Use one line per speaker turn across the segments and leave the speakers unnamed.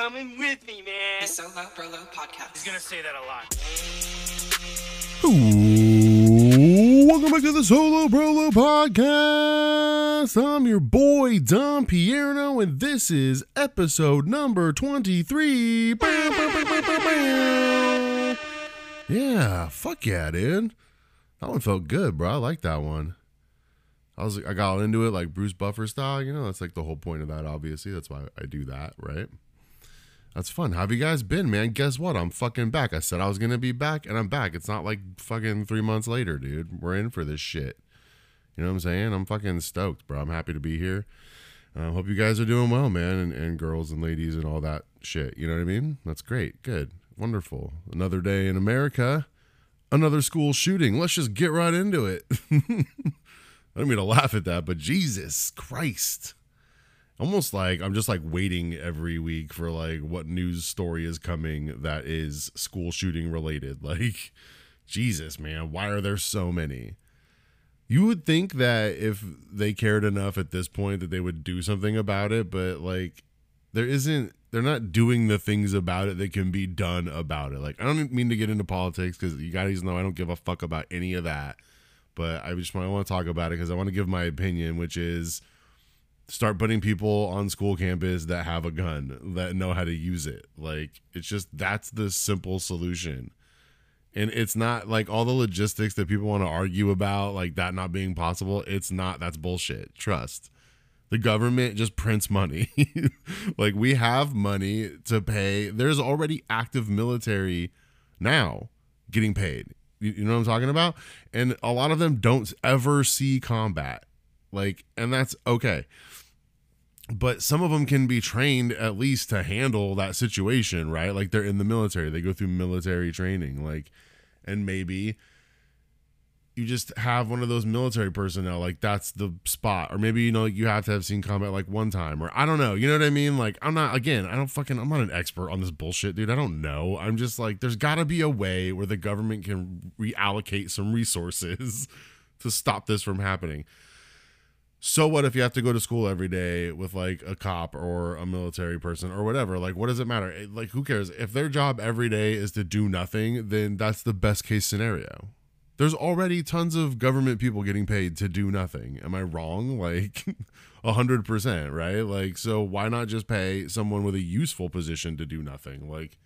coming with me, man.
The Solo Brolo Podcast.
He's gonna say that a lot.
Ooh, welcome back to the Solo Brolo Podcast. I'm your boy Dom Pierno, and this is episode number 23. Bow, bow, bow, bow, bow, bow. Yeah, fuck yeah, dude. That one felt good, bro. I like that one. I was I got into it like Bruce Buffer style, you know. That's like the whole point of that. Obviously, that's why I do that, right? That's fun. How have you guys been, man? Guess what? I'm fucking back. I said I was gonna be back, and I'm back. It's not like fucking three months later, dude. We're in for this shit. You know what I'm saying? I'm fucking stoked, bro. I'm happy to be here. I uh, hope you guys are doing well, man, and, and girls and ladies and all that shit. You know what I mean? That's great. Good. Wonderful. Another day in America. Another school shooting. Let's just get right into it. I don't mean to laugh at that, but Jesus Christ almost like I'm just like waiting every week for like what news story is coming that is school shooting related. Like, Jesus, man, why are there so many? You would think that if they cared enough at this point that they would do something about it, but like there isn't they're not doing the things about it that can be done about it. Like I don't mean to get into politics cuz you guys know I don't give a fuck about any of that. But I just want to talk about it cuz I want to give my opinion, which is start putting people on school campus that have a gun that know how to use it. Like it's just that's the simple solution. And it's not like all the logistics that people want to argue about like that not being possible it's not that's bullshit. Trust. The government just prints money. Like we have money to pay. There's already active military now getting paid. You, you know what i'm talking about? And a lot of them don't ever see combat. Like and that's okay but some of them can be trained at least to handle that situation right? Like they're in the military they go through military training like and maybe you just have one of those military personnel like that's the spot or maybe you know you have to have seen combat like one time or i don't know you know what i mean? Like i'm not again i don't fucking i'm not an expert on this bullshit dude i don't know i'm just like there's got to be a way where the government can reallocate some resources to stop this from happening so what if you have to go to school every day with like a cop or a military person or whatever? Like what does it matter? Like who cares? If their job every day is to do nothing then that's the best case scenario. There's already tons of government people getting paid to do nothing. Am i wrong? Like 100% right? Like so why not just pay someone with a useful position to do nothing? Like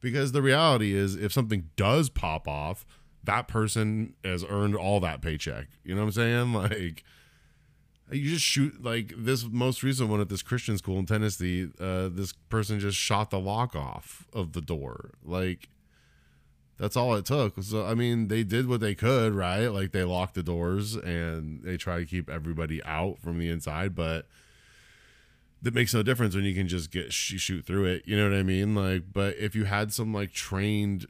because the reality is if something does pop off that person has earned all that paycheck. You know what i'm saying? Like you just shoot like this most recent one at this Christian school in Tennessee. Uh, this person just shot the lock off of the door. Like that's all it took. So I mean, they did what they could, right? Like they locked the doors and they try to keep everybody out from the inside, but that makes no difference when you can just get shoot through it. You know what I mean? Like, but if you had some like trained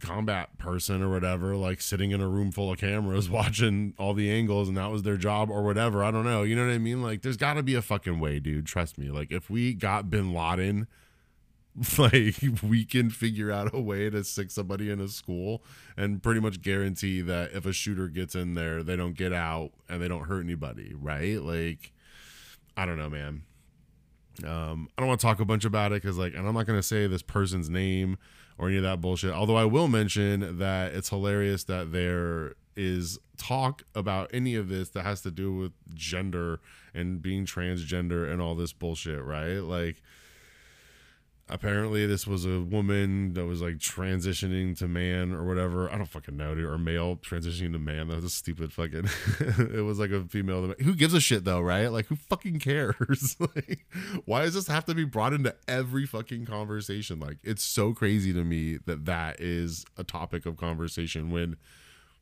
combat person or whatever, like sitting in a room full of cameras watching all the angles and that was their job or whatever. I don't know. You know what I mean? Like, there's got to be a fucking way, dude. Trust me. Like, if we got bin Laden, like, we can figure out a way to stick somebody in a school and pretty much guarantee that if a shooter gets in there, they don't get out and they don't hurt anybody, right? Like, I don't know, man. Um, I don't want to talk a bunch about it because, like, and I'm not going to say this person's name or any of that bullshit. Although I will mention that it's hilarious that there is talk about any of this that has to do with gender and being transgender and all this bullshit, right? Like apparently this was a woman that was like transitioning to man or whatever. I don't fucking know, dude. Or male transitioning to man. That was a stupid fucking. it was like a female. Who gives a shit though, right? Like who fucking cares? like, why does this have to be brought into every fucking conversation? Like it's so crazy to me that that is a topic of conversation when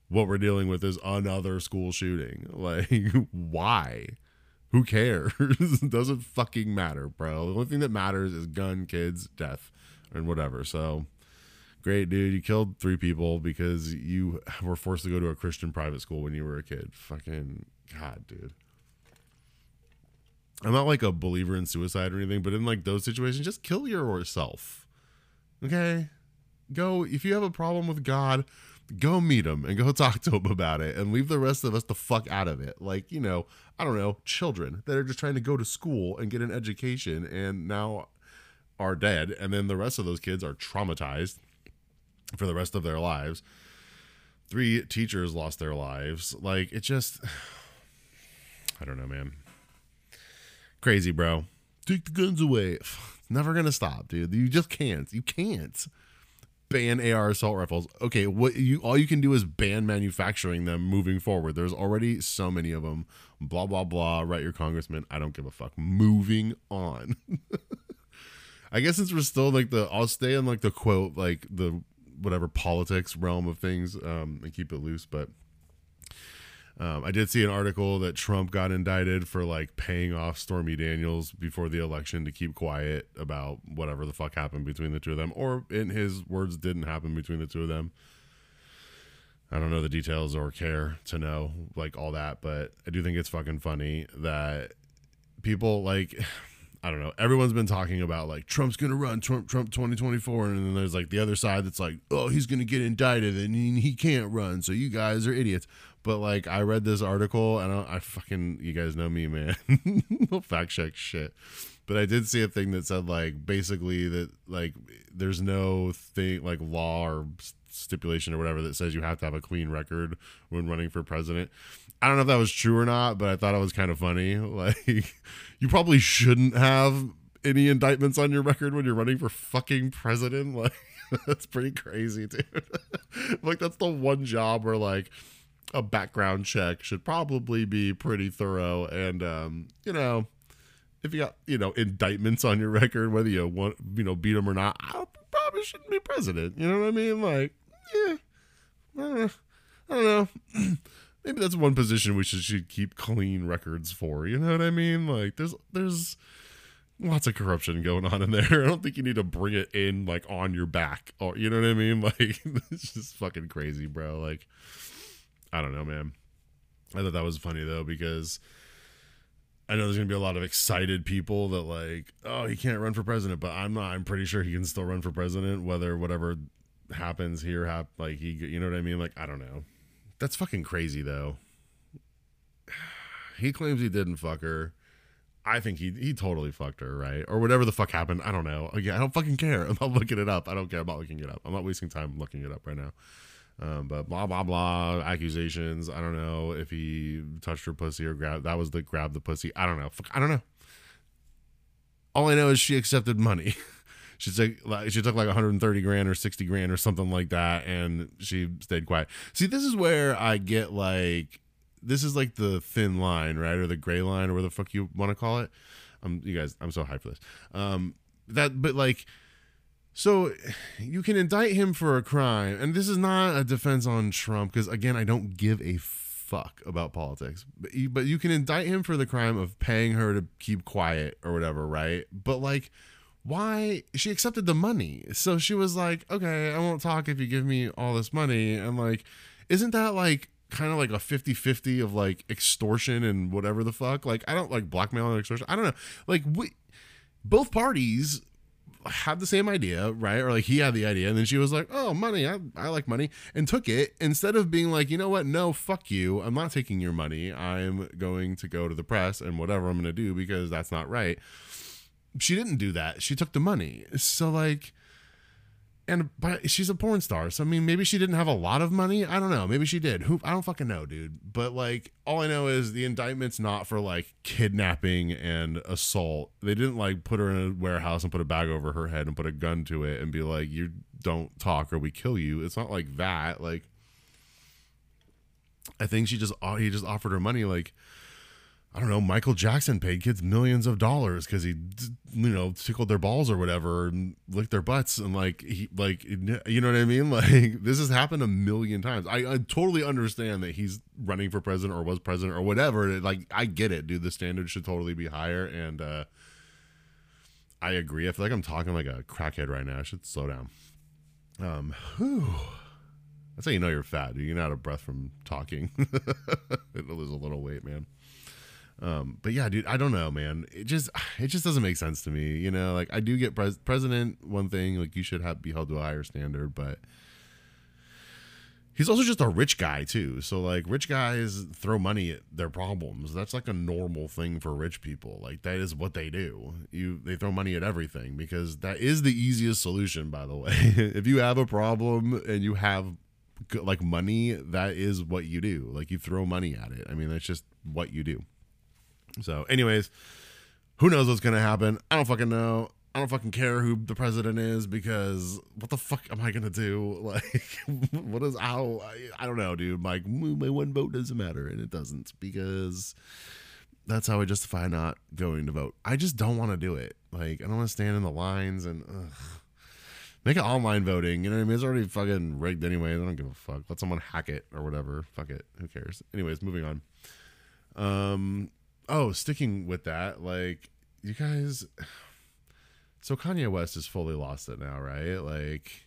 what we're dealing with is another school shooting. Like why? Who cares? Doesn't fucking matter, bro. The only thing that matters is gun, kids, death, and whatever. So great, dude. You killed three people because you were forced to go to a Christian private school when you were a kid. Fucking God, dude. I'm not like a believer in suicide or anything, but in like those situations, just kill yourself. Okay? Go, if you have a problem with God, go meet him and go talk to him about it and leave the rest of us the fuck out of it. Like, you know, I don't know, children that are just trying to go to school and get an education and now are dead, and then the rest of those kids are traumatized for the rest of their lives. Three teachers lost their lives. Like it just I don't know, man. Crazy, bro. Take the guns away. It's Never gonna stop, dude. You just can't. You can't ban AR assault rifles. Okay, what you all you can do is ban manufacturing them moving forward. There's already so many of them. Blah blah blah. Write your congressman. I don't give a fuck. Moving on. I guess since we're still like the I'll stay in like the quote like the whatever politics realm of things um and keep it loose, but um, I did see an article that Trump got indicted for like paying off Stormy Daniels before the election to keep quiet about whatever the fuck happened between the two of them, or in his words, didn't happen between the two of them. I don't know the details or care to know like all that, but I do think it's fucking funny that people like I don't know. Everyone's been talking about like Trump's gonna run Trump Trump 2024, and then there's like the other side that's like, oh, he's gonna get indicted and he, he can't run, so you guys are idiots. But like, I read this article and I, I fucking, you guys know me, man. fact check shit. But I did see a thing that said like basically that like there's no thing like law or stipulation or whatever that says you have to have a clean record when running for president. I don't know if that was true or not, but I thought it was kind of funny. Like, you probably shouldn't have any indictments on your record when you're running for fucking president. Like, that's pretty crazy, dude. like, that's the one job where like a background check should probably be pretty thorough. And um, you know if you got you know indictments on your record whether you want you know beat them or not i probably shouldn't be president. You know what i mean? Like yeah i don't know, I don't know. maybe that's one position we should, should keep clean records for. You know what i mean? Like there's there's lots of corruption going on in there. I don't think you need to bring it in like on your back. Or you know what i mean? Like it's just fucking crazy bro. Like I don't know, man. I thought that was funny though because I know there's gonna be a lot of excited people that like, oh, he can't run for president, but I'm not. I'm pretty sure he can still run for president, whether whatever happens here, hap- like he, you know what I mean? Like, I don't know. That's fucking crazy though. He claims he didn't fuck her. I think he he totally fucked her, right? Or whatever the fuck happened. I don't know. Again, I don't fucking care. I'm not looking it up. I don't care about looking it up. I'm not wasting time looking it up right now. Um, but blah blah blah accusations. I don't know if he touched her pussy or grabbed. That was the grab the pussy. I don't know. I don't know. All I know is she accepted money. she took like she took like 130 grand or 60 grand or something like that, and she stayed quiet. See, this is where I get like this is like the thin line, right, or the gray line, or where the fuck you want to call it. Um, you guys, I'm so hyped for this. Um, that but like so you can indict him for a crime, and this is not a defense on Trump because again, I don't give a fuck about politics. But you, but you can indict him for the crime of paying her to keep quiet or whatever, right? But like why she accepted the money. So she was like, "Okay, I won't talk if you give me all this money." And like isn't that like kind of like a 50-50 of like extortion and whatever the fuck? Like I don't like blackmail and extortion. I don't know. Like we both parties had the same idea, right? Or like he had the idea, and then she was like, "Oh, money, I, I like money," and took it instead of being like, "You know what? No, fuck you. I'm not taking your money. I'm going to go to the press and whatever I'm going to do because that's not right." She didn't do that. She took the money. So like and but she's a porn star so i mean maybe she didn't have a lot of money. I don't know. Maybe she did. Who i don't fucking know dude. But like all i know is the indictment's not for like kidnapping and assault. They didn't like put her in a warehouse and put a bag over her head and put a gun to it and be like you don't talk or we kill you. It's not like that. Like i think she just he just offered her money like I don't know, Michael Jackson paid kids millions of dollars because he, you know, tickled their balls or whatever and licked their butts and like he, like, you know what I mean? Like this has happened a million times. I, I totally understand that he's running for president or was president or whatever. Like I get it, dude. The standard should totally be higher, and uh I agree. I feel like I'm talking like a crackhead right now. I should slow down. Um, whew. That's how you know you're fat. Dude. You're out of breath from talking. it lose a little weight, man. Um, but yeah, dude, I don't know, man. It just it just doesn't make sense to me. You know, like I do get pres- president one thing, like you should have be held to a higher standard, but he's also just a rich guy too. So like rich guys throw money at their problems. That's like a normal thing for rich people. Like that is what they do. You they throw money at everything because that is the easiest solution by the way. if you have a problem and you have like money, that is what you do. Like you throw money at it. I mean, that's just what you do. So anyways, who knows what's to happen? I don't fucking know. I don't fucking care who the president is because what the fuck am I gonna do? Like, what is how? I, I don't know, dude. Like, my one vote doesn't matter, and it doesn't because that's how I justify not going to vote. I just don't want to do it. Like, I don't want to stand in the lines and ugh. make it online voting. You know what I mean? It's already fucking rigged anyway. I don't give a fuck. Let someone hack it or whatever. Fuck it. Who cares? Anyways, moving on. Um. Oh, sticking with that, like you guys so Kanye West is fully lost it now, right? Like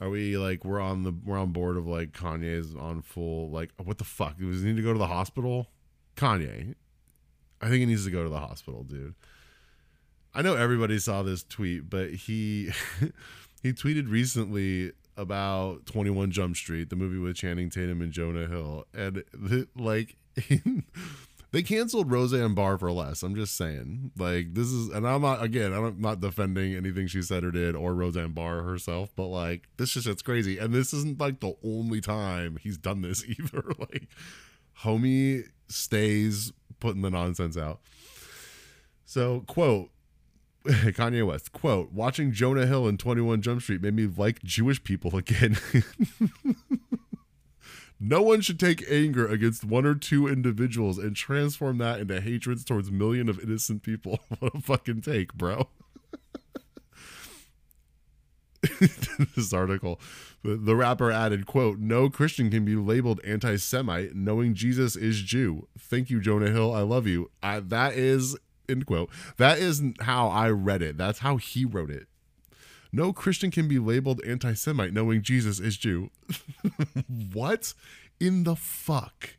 are we like we're on the we're on board of like Kanye's on full like what the fuck? Does he need to go to the hospital? Kanye. I think he needs to go to the hospital, dude. I know everybody saw this tweet, but he he tweeted recently about 21 Jump Street, the movie with Channing Tatum and Jonah Hill, and the, like they canceled Roseanne Barr for less. I'm just saying, like this is, and I'm not again, I'm not defending anything she said or did or Roseanne Barr herself, but like this is just crazy, and this isn't like the only time he's done this either. like, homie stays putting the nonsense out. So, quote. Kanye West quote watching Jonah Hill in 21 Jump Street made me like Jewish people again. No one should take anger against one or two individuals and transform that into hatred towards millions of innocent people. what a fucking take, bro. this article the, rapper added quote no christian can be labeled anti-semite knowing jesus is jew. Thank you jonah hill. I love you. I, that is end quote. That isn't how i read it. That's how he wrote it no Christian can be labeled anti Semite knowing Jesus is Jew. what in the fuck?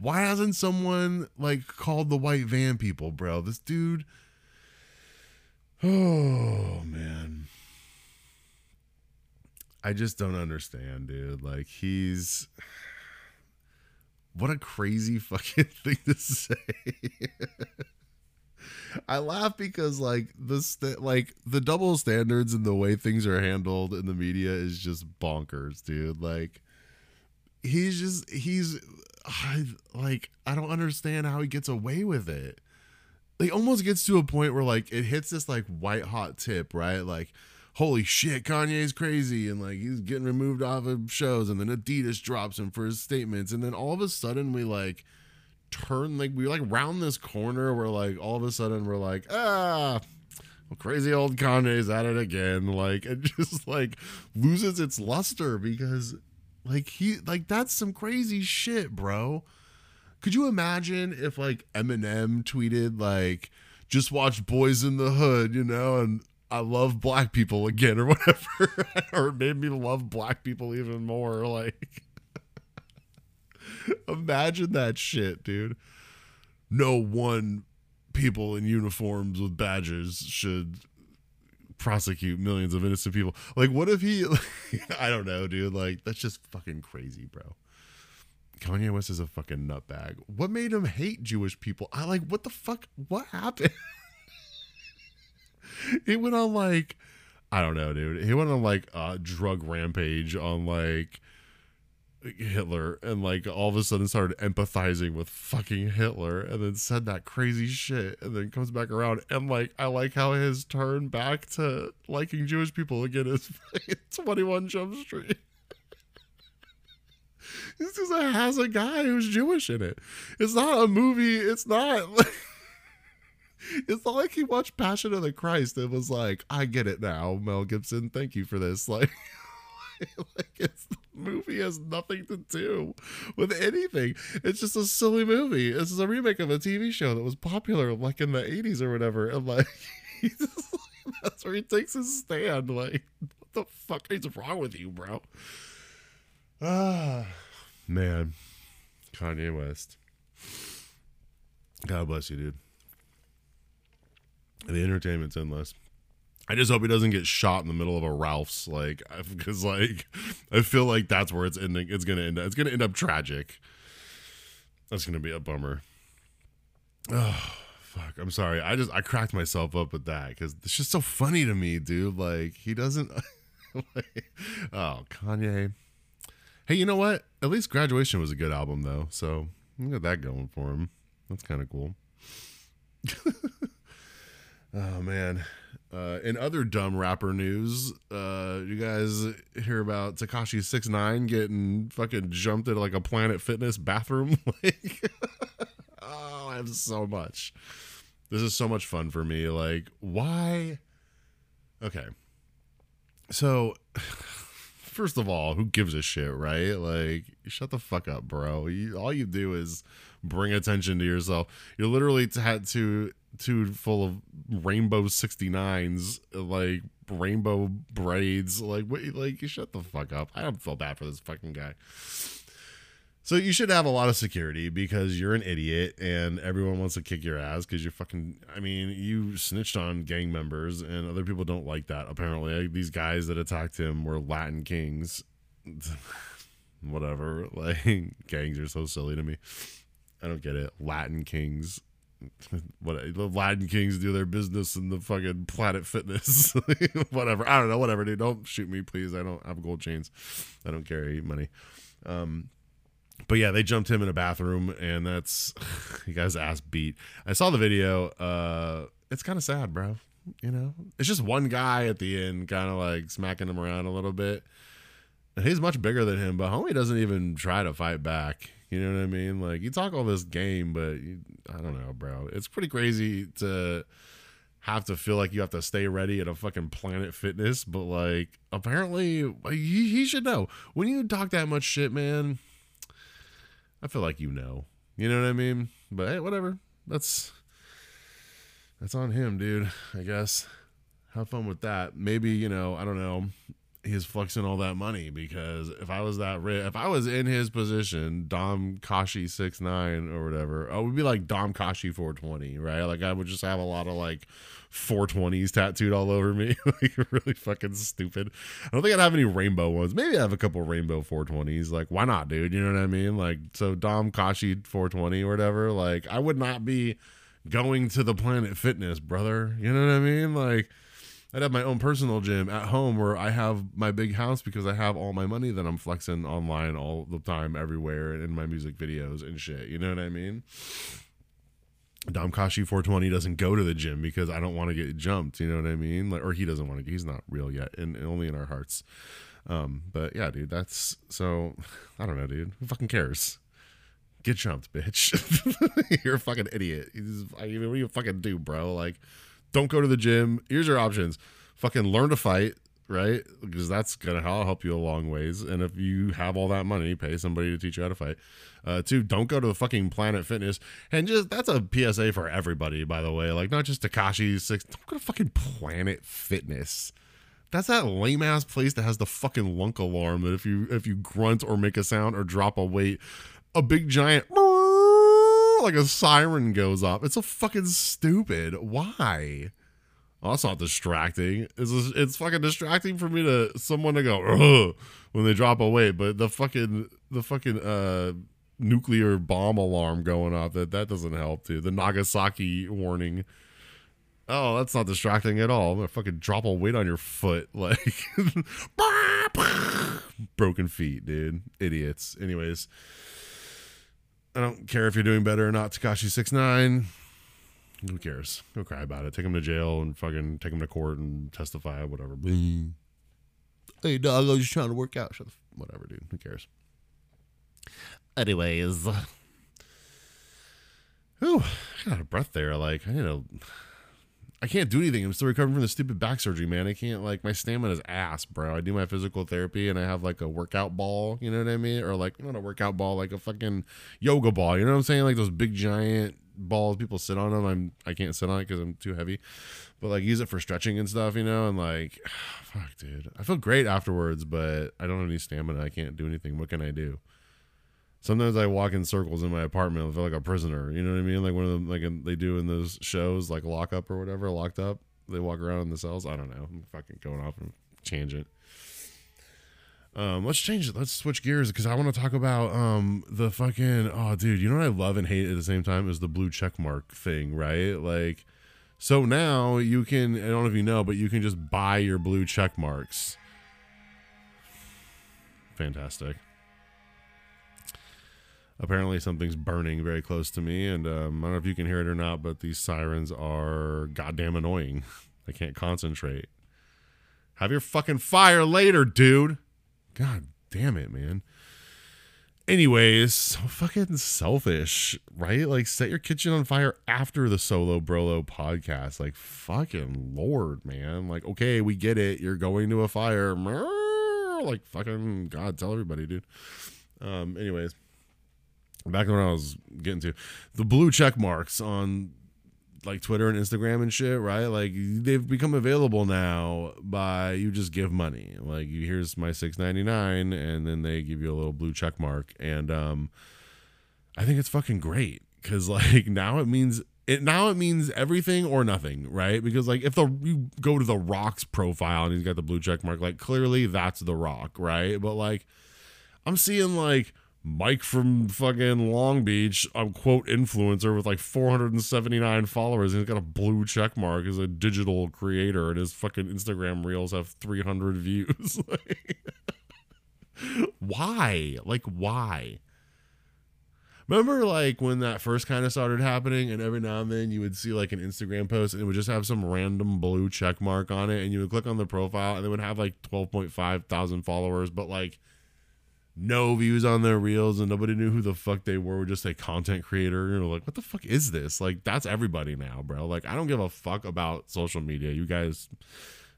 Why hasn't someone like called the white van people, bro? This dude. Oh, man. I just don't understand, dude. Like, he's. What a crazy fucking thing to say. I laugh because like the st- like the double standards and the way things are handled in the media is just bonkers, dude. Like he's just he's I, like I don't understand how he gets away with it. Like almost gets to a point where like it hits this like white hot tip, right? Like holy shit, Kanye's crazy and like he's getting removed off of shows and then Adidas drops him for his statements and then all of a sudden we like turn like we like round this corner where like all of a sudden we're like ah well, crazy old Kanye's at it again. Like it just like loses its luster because like he like that's some crazy shit bro. Could you imagine if like Eminem tweeted like just watch Boys in the Hood you know and I love black people again or whatever or made me love black people even more like Imagine that shit, dude. No one people in uniforms with badges should prosecute millions of innocent people. Like, what if he? I don't know, dude. Like, that's just fucking crazy, bro. Kanye West is a fucking nutbag. What made him hate Jewish people? I like, what the fuck? What happened? he went on like, I don't know, dude. He went on like a drug rampage on like Hitler and like all of a sudden started empathizing with fucking Hitler and then said that crazy shit and then comes back around and like I like how his turn back to liking Jewish people again is 21 Jump Street. this is a, has a guy who's Jewish in it. It's not a movie. It's not like it's not like he watched Passion of the Christ and was like, I get it now, Mel Gibson. Thank you for this. Like like it's the movie has nothing to do with anything. It's just a silly movie. This is a remake of a TV show that was popular like in the 80s or whatever. And like, just, like that's where he takes his stand. Like, what the fuck is wrong with you, bro? Ah, man. Kanye West. God bless you, dude. The entertainment's endless. I just hope he doesn't get shot in the middle of a Ralph's, like, because like I feel like that's where it's ending. It's gonna end. Up, it's gonna end up tragic. That's gonna be a bummer. Oh fuck! I'm sorry. I just I cracked myself up with that because it's just so funny to me, dude. Like he doesn't. like, oh Kanye. Hey, you know what? At least Graduation was a good album though, so we got that going for him. That's kind of cool. oh man. Uh, in other dumb rapper news, uh, you guys hear about Tekashi Six Nine getting fucking jumped into like a Planet Fitness bathroom? like, oh, I have so much. This is so much fun for me. Like, why? Okay, so first of all, who gives a shit, right? Like, shut the fuck up, bro. You, all you do is bring attention to yourself. You're literally tattooed too full of rainbow 69s like rainbow braids like what like shut the fuck up. I don't feel bad for this fucking guy. So you should have a lot of security because you're an idiot and everyone wants to kick your ass because you're fucking i mean you snitched on gang members and other people don't like that apparently. These guys that attacked him were latin kings. Whatever like gangs are so silly to me. I don't get it. Latin kings what the Latin Kings do their business in the fucking Planet Fitness, whatever. I don't know, whatever, dude. Don't shoot me, please. I don't have gold chains. I don't carry money. Um, but yeah, they jumped him in a bathroom, and that's got his ass beat. I saw the video. Uh, it's kind of sad, bro. You know, it's just one guy at the end, kind of like smacking him around a little bit. And he's much bigger than him, but homie doesn't even try to fight back. You know what I mean? Like you talk all this game, but you, I don't know, bro. It's pretty crazy to have to feel like you have to stay ready at a fucking Planet Fitness, but like apparently he, he should know when you talk that much shit, man. I feel like you know. You know what I mean? But hey, whatever. That's that's on him, dude. I guess. Have fun with that. Maybe you know. I don't know he's flexing all that money because if I was that rich, if I was in his position, Dom Kashi six nine or whatever, I would be like Dom Kashi four twenty, right? Like I would just have a lot of like four twenties tattooed all over me, like really fucking stupid. I don't think I'd have any rainbow ones. Maybe I have a couple rainbow four twenties. Like why not, dude? You know what I mean? Like so Dom Kashi four twenty or whatever. Like I would not be going to the Planet Fitness, brother. You know what I mean? Like I'd have my own personal gym at home where I have my big house because I have all my money that I'm flexing online all the time, everywhere, in my music videos and shit. You know what I mean? Dom Kashi 420 doesn't go to the gym because I don't want to get jumped. You know what I mean? Like, or he doesn't want to. He's not real yet, and, and only in our hearts. Um, but yeah, dude, that's so. I don't know, dude. Who fucking cares? Get jumped, bitch. You're a fucking idiot. I mean, what do you fucking do, bro? Like, don't go to the gym. Here's your options. Fucking learn to fight, right? Because that's gonna help you a long ways. And if you have all that money, pay somebody to teach you how to fight. Uh, two, don't go to the fucking Planet Fitness. And just that's a PSA for everybody, by the way. Like not just Tekashi six. Don't go to fucking Planet Fitness. That's that lame ass place that has the fucking lunk alarm that if you if you grunt or make a sound or drop a weight, a big giant like a siren goes off. It's so fucking stupid. Why? Oh, that's not distracting. It's it's fucking distracting for me to someone to go when they drop a weight, but the fucking the fucking uh nuclear bomb alarm going off that that doesn't help too. The Nagasaki warning. Oh, that's not distracting at all. I'm gonna fucking drop a weight on your foot, like broken feet, dude. Idiots. Anyways. I don't care if you're doing better or not. Tekashi six nine. Who cares? Go cry about it. Take him to jail and fucking take him to court and testify, whatever. Hey, dog, I was just trying to work out. Whatever, dude. Who cares? Anyways, whew, I got a breath there. Like I need to I can't do anything. I'm still recovering from the stupid back surgery, man. I can't like my stamina is ass, bro. I do my physical therapy and I have like a workout ball, you know what I mean? Or like not a workout ball, like a fucking yoga ball. You know what I'm saying? Like those big giant balls people sit on them. I'm I can't sit on it because I'm too heavy, but like use it for stretching and stuff, you know. And like, fuck, dude, I feel great afterwards, but I don't have any stamina. I can't do anything. What can I do? Sometimes I walk in circles in my apartment. I feel like a prisoner. You know what I mean? Like one of them, like in, they do in those shows, like Lock Up or whatever, Locked Up. They walk around in the cells. I don't know. I'm fucking going off and tangent. Um, let's change it. Let's switch gears because I want to talk about um the fucking oh dude, you know what I love and hate at the same time is the blue check mark thing, right? Like, so now you can I don't know if you know, but you can just buy your blue check marks. Fantastic. Apparently something's burning very close to me, and um, I don't know if you can hear it or not, but these sirens are goddamn annoying. I can't concentrate. Have your fucking fire later, dude. God damn it, man. Anyways, so fucking selfish, right? Like set your kitchen on fire after the solo brolo podcast. Like fucking lord, man. Like okay, we get it. You're going to a fire. Like fucking god, tell everybody, dude. Um anyways, back what I was getting to. The blue check marks on like Twitter and Instagram and shit, right? Like they've become available now by you just give money. Like here's my six ninety nine, and then they give you a little blue check mark, and um, I think it's fucking great because like now it means it now it means everything or nothing, right? Because like if the you go to the Rock's profile and he's got the blue check mark, like clearly that's the Rock, right? But like I'm seeing like Mike from fucking Long Beach, a quote influencer with like 479 followers. He's got a blue check mark as a digital creator, and his fucking Instagram reels have 300 views. why? Like, why? Remember, like when that first kind of started happening, and every now and then you would see like an Instagram post, and it would just have some random blue check mark on it, and you would click on the profile, and it would have like 12.5 thousand followers, but like no views on their reels and nobody knew who the fuck they were. We're just a content creator. Know, like, what the fuck is this? Like, that's everybody now, bro. Like, I don't give a fuck about social media. You guys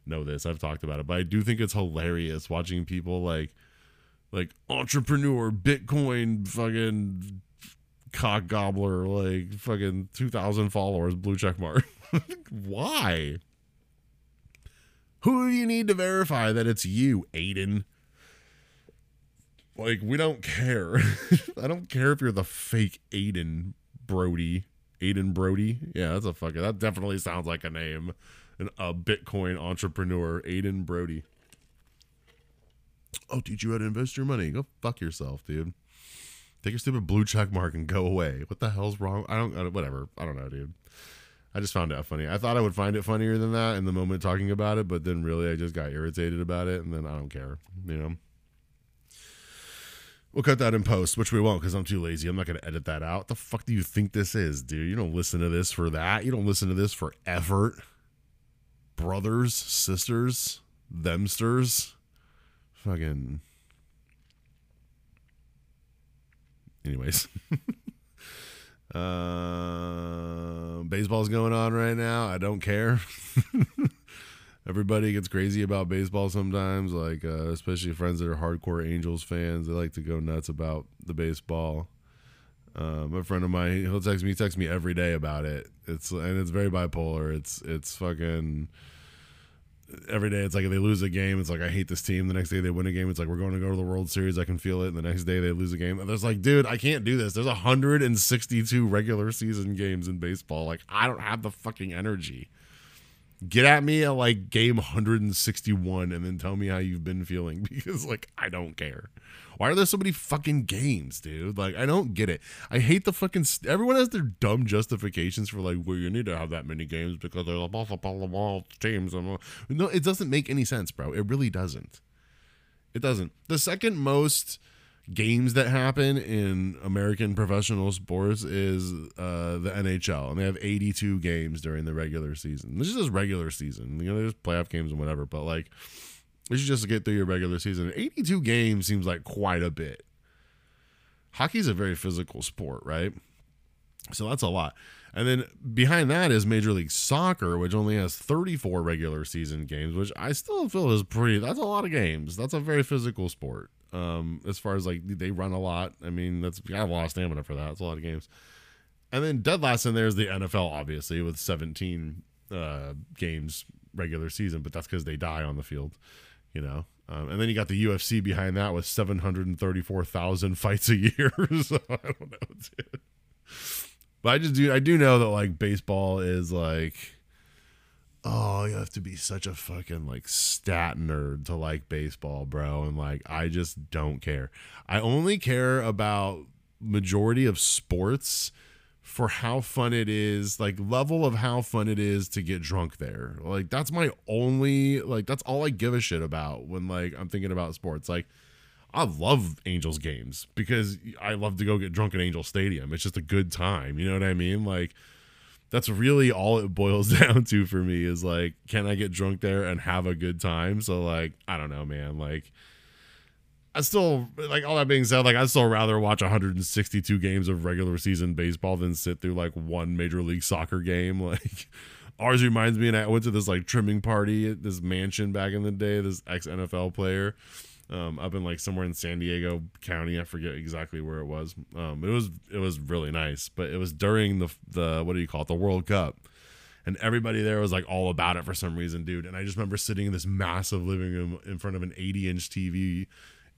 know this. I've talked about it. But I do think it's hilarious watching people like like entrepreneur, Bitcoin fucking cock gobbler, like fucking two thousand followers, blue check mark. Why? Who do you need to verify that it's you, Aiden? Like, we don't care. I don't care if you're the fake Aiden Brody. Aiden Brody. Yeah, that's a fucking. That definitely sounds like a name. A Bitcoin entrepreneur, Aiden Brody. Oh, teach you how to invest your money. Go fuck yourself, dude. Take your stupid blue check mark and go away. What the hell's wrong? I don't. I, whatever. I don't know, dude. I just found it funny. I thought I would find it funnier than that in the moment talking about it, but then really I just got irritated about it, and then I don't care. You know. We'll cut that in post, which we won't because I'm too lazy. I'm not going to edit that out. What the fuck do you think this is, dude? You don't listen to this for that. You don't listen to this for effort. Brothers, sisters, themsters. Fucking. Anyways. uh, baseball's going on right now. I don't care. everybody gets crazy about baseball sometimes like uh, especially friends that are hardcore angels fans. They like to go nuts about the baseball. Um, a friend of mine he'll text me text me every day about it. It's and it's very bipolar. It's it's fucking every day it's like if they lose a game it's like i hate this team. The next day they win a game it's like we're going to go to the world series. I can feel it. And the next day they lose a game. And there's like dude i can't do this. There's 162 regular season games in baseball. Like i don't have the fucking energy get at me at like game 161 and then tell me how you've been feeling because like I don't care. Why are there so many fucking games, dude? Like I don't get it. I hate the fucking st- everyone has their dumb justifications for like well you need to have that many games because blah blah blah teams. No, it doesn't make any sense, bro. It really doesn't. It doesn't. The second most games that happen in American professional sports is uh, the NHL, and they have 82 games during the regular season. This is just regular season. You know, there's playoff games and whatever, but like, this is just to get through your regular season. 82 games seems like quite a bit. Hockey's a very physical sport, right? So that's a lot. And then behind that is Major League Soccer, which only has 34 regular season games, which I still feel is pretty. That's a lot of games. That's a very physical sport. Um, as far as like they run a lot. I mean, that's I have a lot of stamina for that. It's a lot of games. And then dead last in there is the NFL, obviously, with 17 uh, games regular season, but that's because they die on the field, you know. Um, and then you got the UFC behind that with 734,000 fights a year. so I don't know, dude. But I just do I do know that like baseball is like oh, you have to be such a fucking like stat nerd to like baseball, bro. And like, I just don't care. I only care about majority of sports for how fun it is, like level of how fun it is to get drunk there. Like that's my only like that's all I give a shit about when like I'm thinking about sports. Like I love Angels games because I love to go get drunk at Angel Stadium. It's just a good time. You know what I mean? Like that's really all it boils down to for me is like, can I get drunk there and have a good time? So like, I don't know, man. Like I still like all that being said, like I'd still rather watch 162 games of regular season baseball than sit through like one major league soccer game. Like ours reminds me, and I went to this like trimming party at this mansion back in the day, this ex NFL player. Um, up in like somewhere in San Diego County, I forget exactly where it was. Um, it was it was really nice, but it was during the the what do you call it, the World Cup, and everybody there was like all about it for some reason, dude. And I just remember sitting in this massive living room in front of an 80 inch TV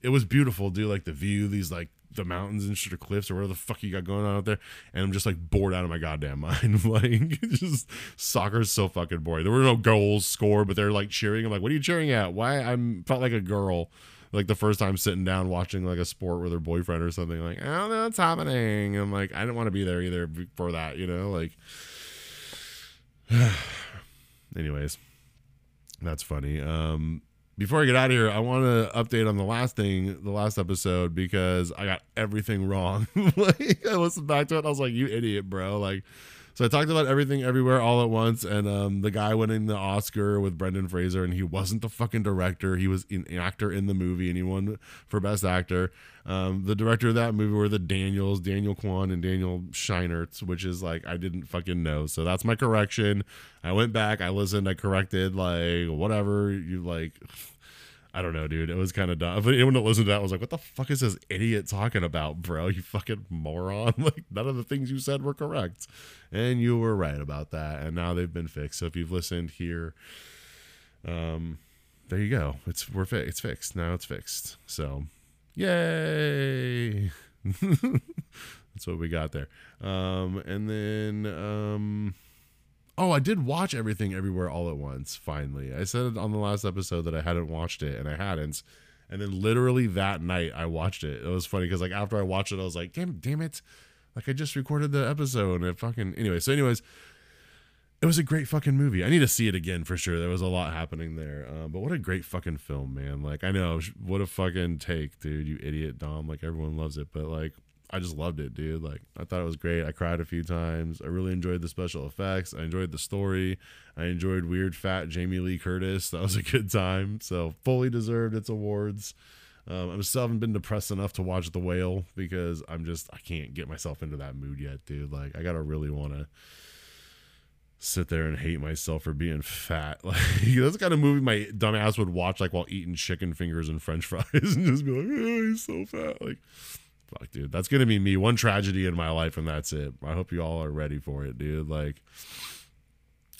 it was beautiful, dude. Like the view, these like the mountains and shit or cliffs or whatever the fuck you got going on out there. And I'm just like bored out of my goddamn mind. like just soccer's so fucking boring. There were no goals scored, but they're like cheering. I'm like, what are you cheering at? Why I'm felt like a girl. Like the first time sitting down watching like a sport with her boyfriend or something, like, I don't know what's happening. I'm like, I didn't want to be there either for that, you know? Like anyways. That's funny. Um before I get out of here, I want to update on the last thing, the last episode, because I got everything wrong. like I listened back to it, I was like, "You idiot, bro!" Like, so I talked about everything, everywhere, all at once, and um, the guy winning the Oscar with Brendan Fraser, and he wasn't the fucking director; he was an actor in the movie, and he won for best actor. Um, the director of that movie were the Daniels, Daniel Kwan and Daniel Scheinert, which is like I didn't fucking know. So that's my correction. I went back, I listened, I corrected, like whatever you like. I don't know, dude. It was kind of dumb. But anyone that listened to that was like, "What the fuck is this idiot talking about, bro? You fucking moron!" Like none of the things you said were correct, and you were right about that. And now they've been fixed. So if you've listened here, um, there you go. It's we're fi- it's fixed now. It's fixed. So, yay! That's what we got there. Um, and then um Oh, I did watch everything everywhere all at once. Finally, I said it on the last episode that I hadn't watched it, and I hadn't. And then literally that night, I watched it. It was funny because like after I watched it, I was like, "Damn, damn it!" Like I just recorded the episode, and it fucking anyway. So, anyways, it was a great fucking movie. I need to see it again for sure. There was a lot happening there. Um, but what a great fucking film, man. Like I know what a fucking take, dude. You idiot, Dom. Like everyone loves it, but like I just loved it, dude. Like I thought it was great. I cried a few times. I really enjoyed the special effects. I enjoyed the story. I enjoyed weird fat Jamie Lee Curtis. That was a good time. So fully deserved its awards. Um, I still haven't been depressed enough to watch The Whale because I'm just I can't get myself into that mood yet, dude. Like I gotta really want to sit there and hate myself for being fat. Like that's the kind of movie my dumbass would watch like while eating chicken fingers and French fries and just be like, oh, he's so fat. Like fuck, dude. That's gonna be me. One tragedy in my life, and that's it. I hope you all are ready for it, dude. Like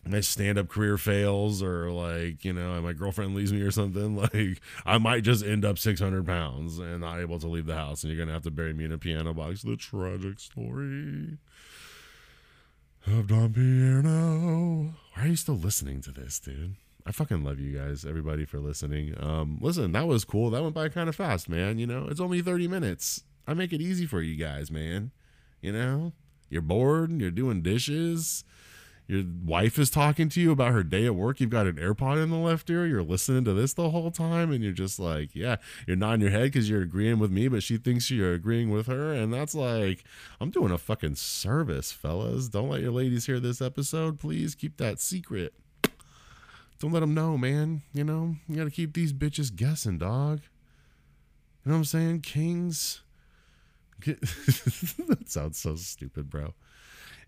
my stand-up career fails or like you know my girlfriend leaves me or something like i might just end up 600 pounds and not able to leave the house and you're gonna have to bury me in a piano box the tragic story of Dom Pierno why are you still listening to this dude i fucking love you guys everybody for listening um listen that was cool that went by kind of fast man you know it's only 30 minutes I make it easy for you guys, man. You know, you're bored, and you're doing dishes, your wife is talking to you about her day at work. You've got an AirPod in the left ear. You're listening to this the whole time, and you're just like, yeah, you're nodding your head because you're agreeing with me, but she thinks you're agreeing with her. And that's like, I'm doing a fucking service, fellas. Don't let your ladies hear this episode. Please keep that secret. Don't let them know, man. You know, you got to keep these bitches guessing, dog. You know what I'm saying? Kings that sounds so stupid, bro.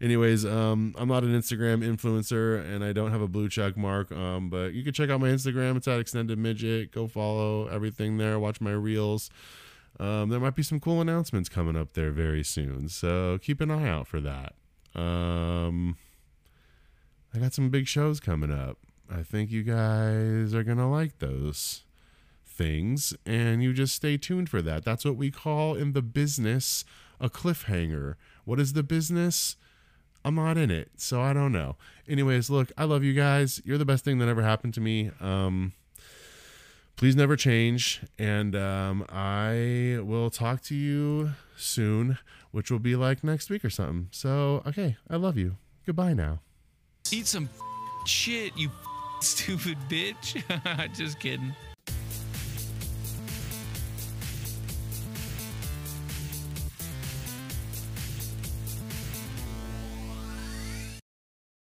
Anyways, um, I'm not an Instagram influencer and I don't have a blue check mark. Um, but you can check out my Instagram. It's at extended midget. Go follow everything there. Watch my reels. Um, there might be some cool announcements coming up there very soon. So keep an eye out for that. Um, I got some big shows coming up. I think you guys are gonna like those things, and you just stay tuned for that. That's what we call in the business a cliffhanger. What is the business? I'm not in it, so I don't know. Anyways, look, I love you guys. You're the best thing that ever happened to me. Um, please never change, and um, I will talk to you soon, which will be like next week or something. So, okay, I love you. Goodbye now.
Eat some shit, you stupid bitch. Just kidding.